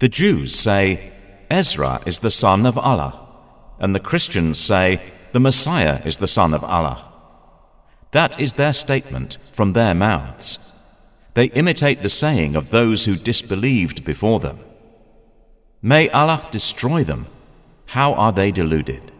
The Jews say, Ezra is the son of Allah, and the Christians say, the Messiah is the son of Allah. That is their statement from their mouths. They imitate the saying of those who disbelieved before them. May Allah destroy them. How are they deluded?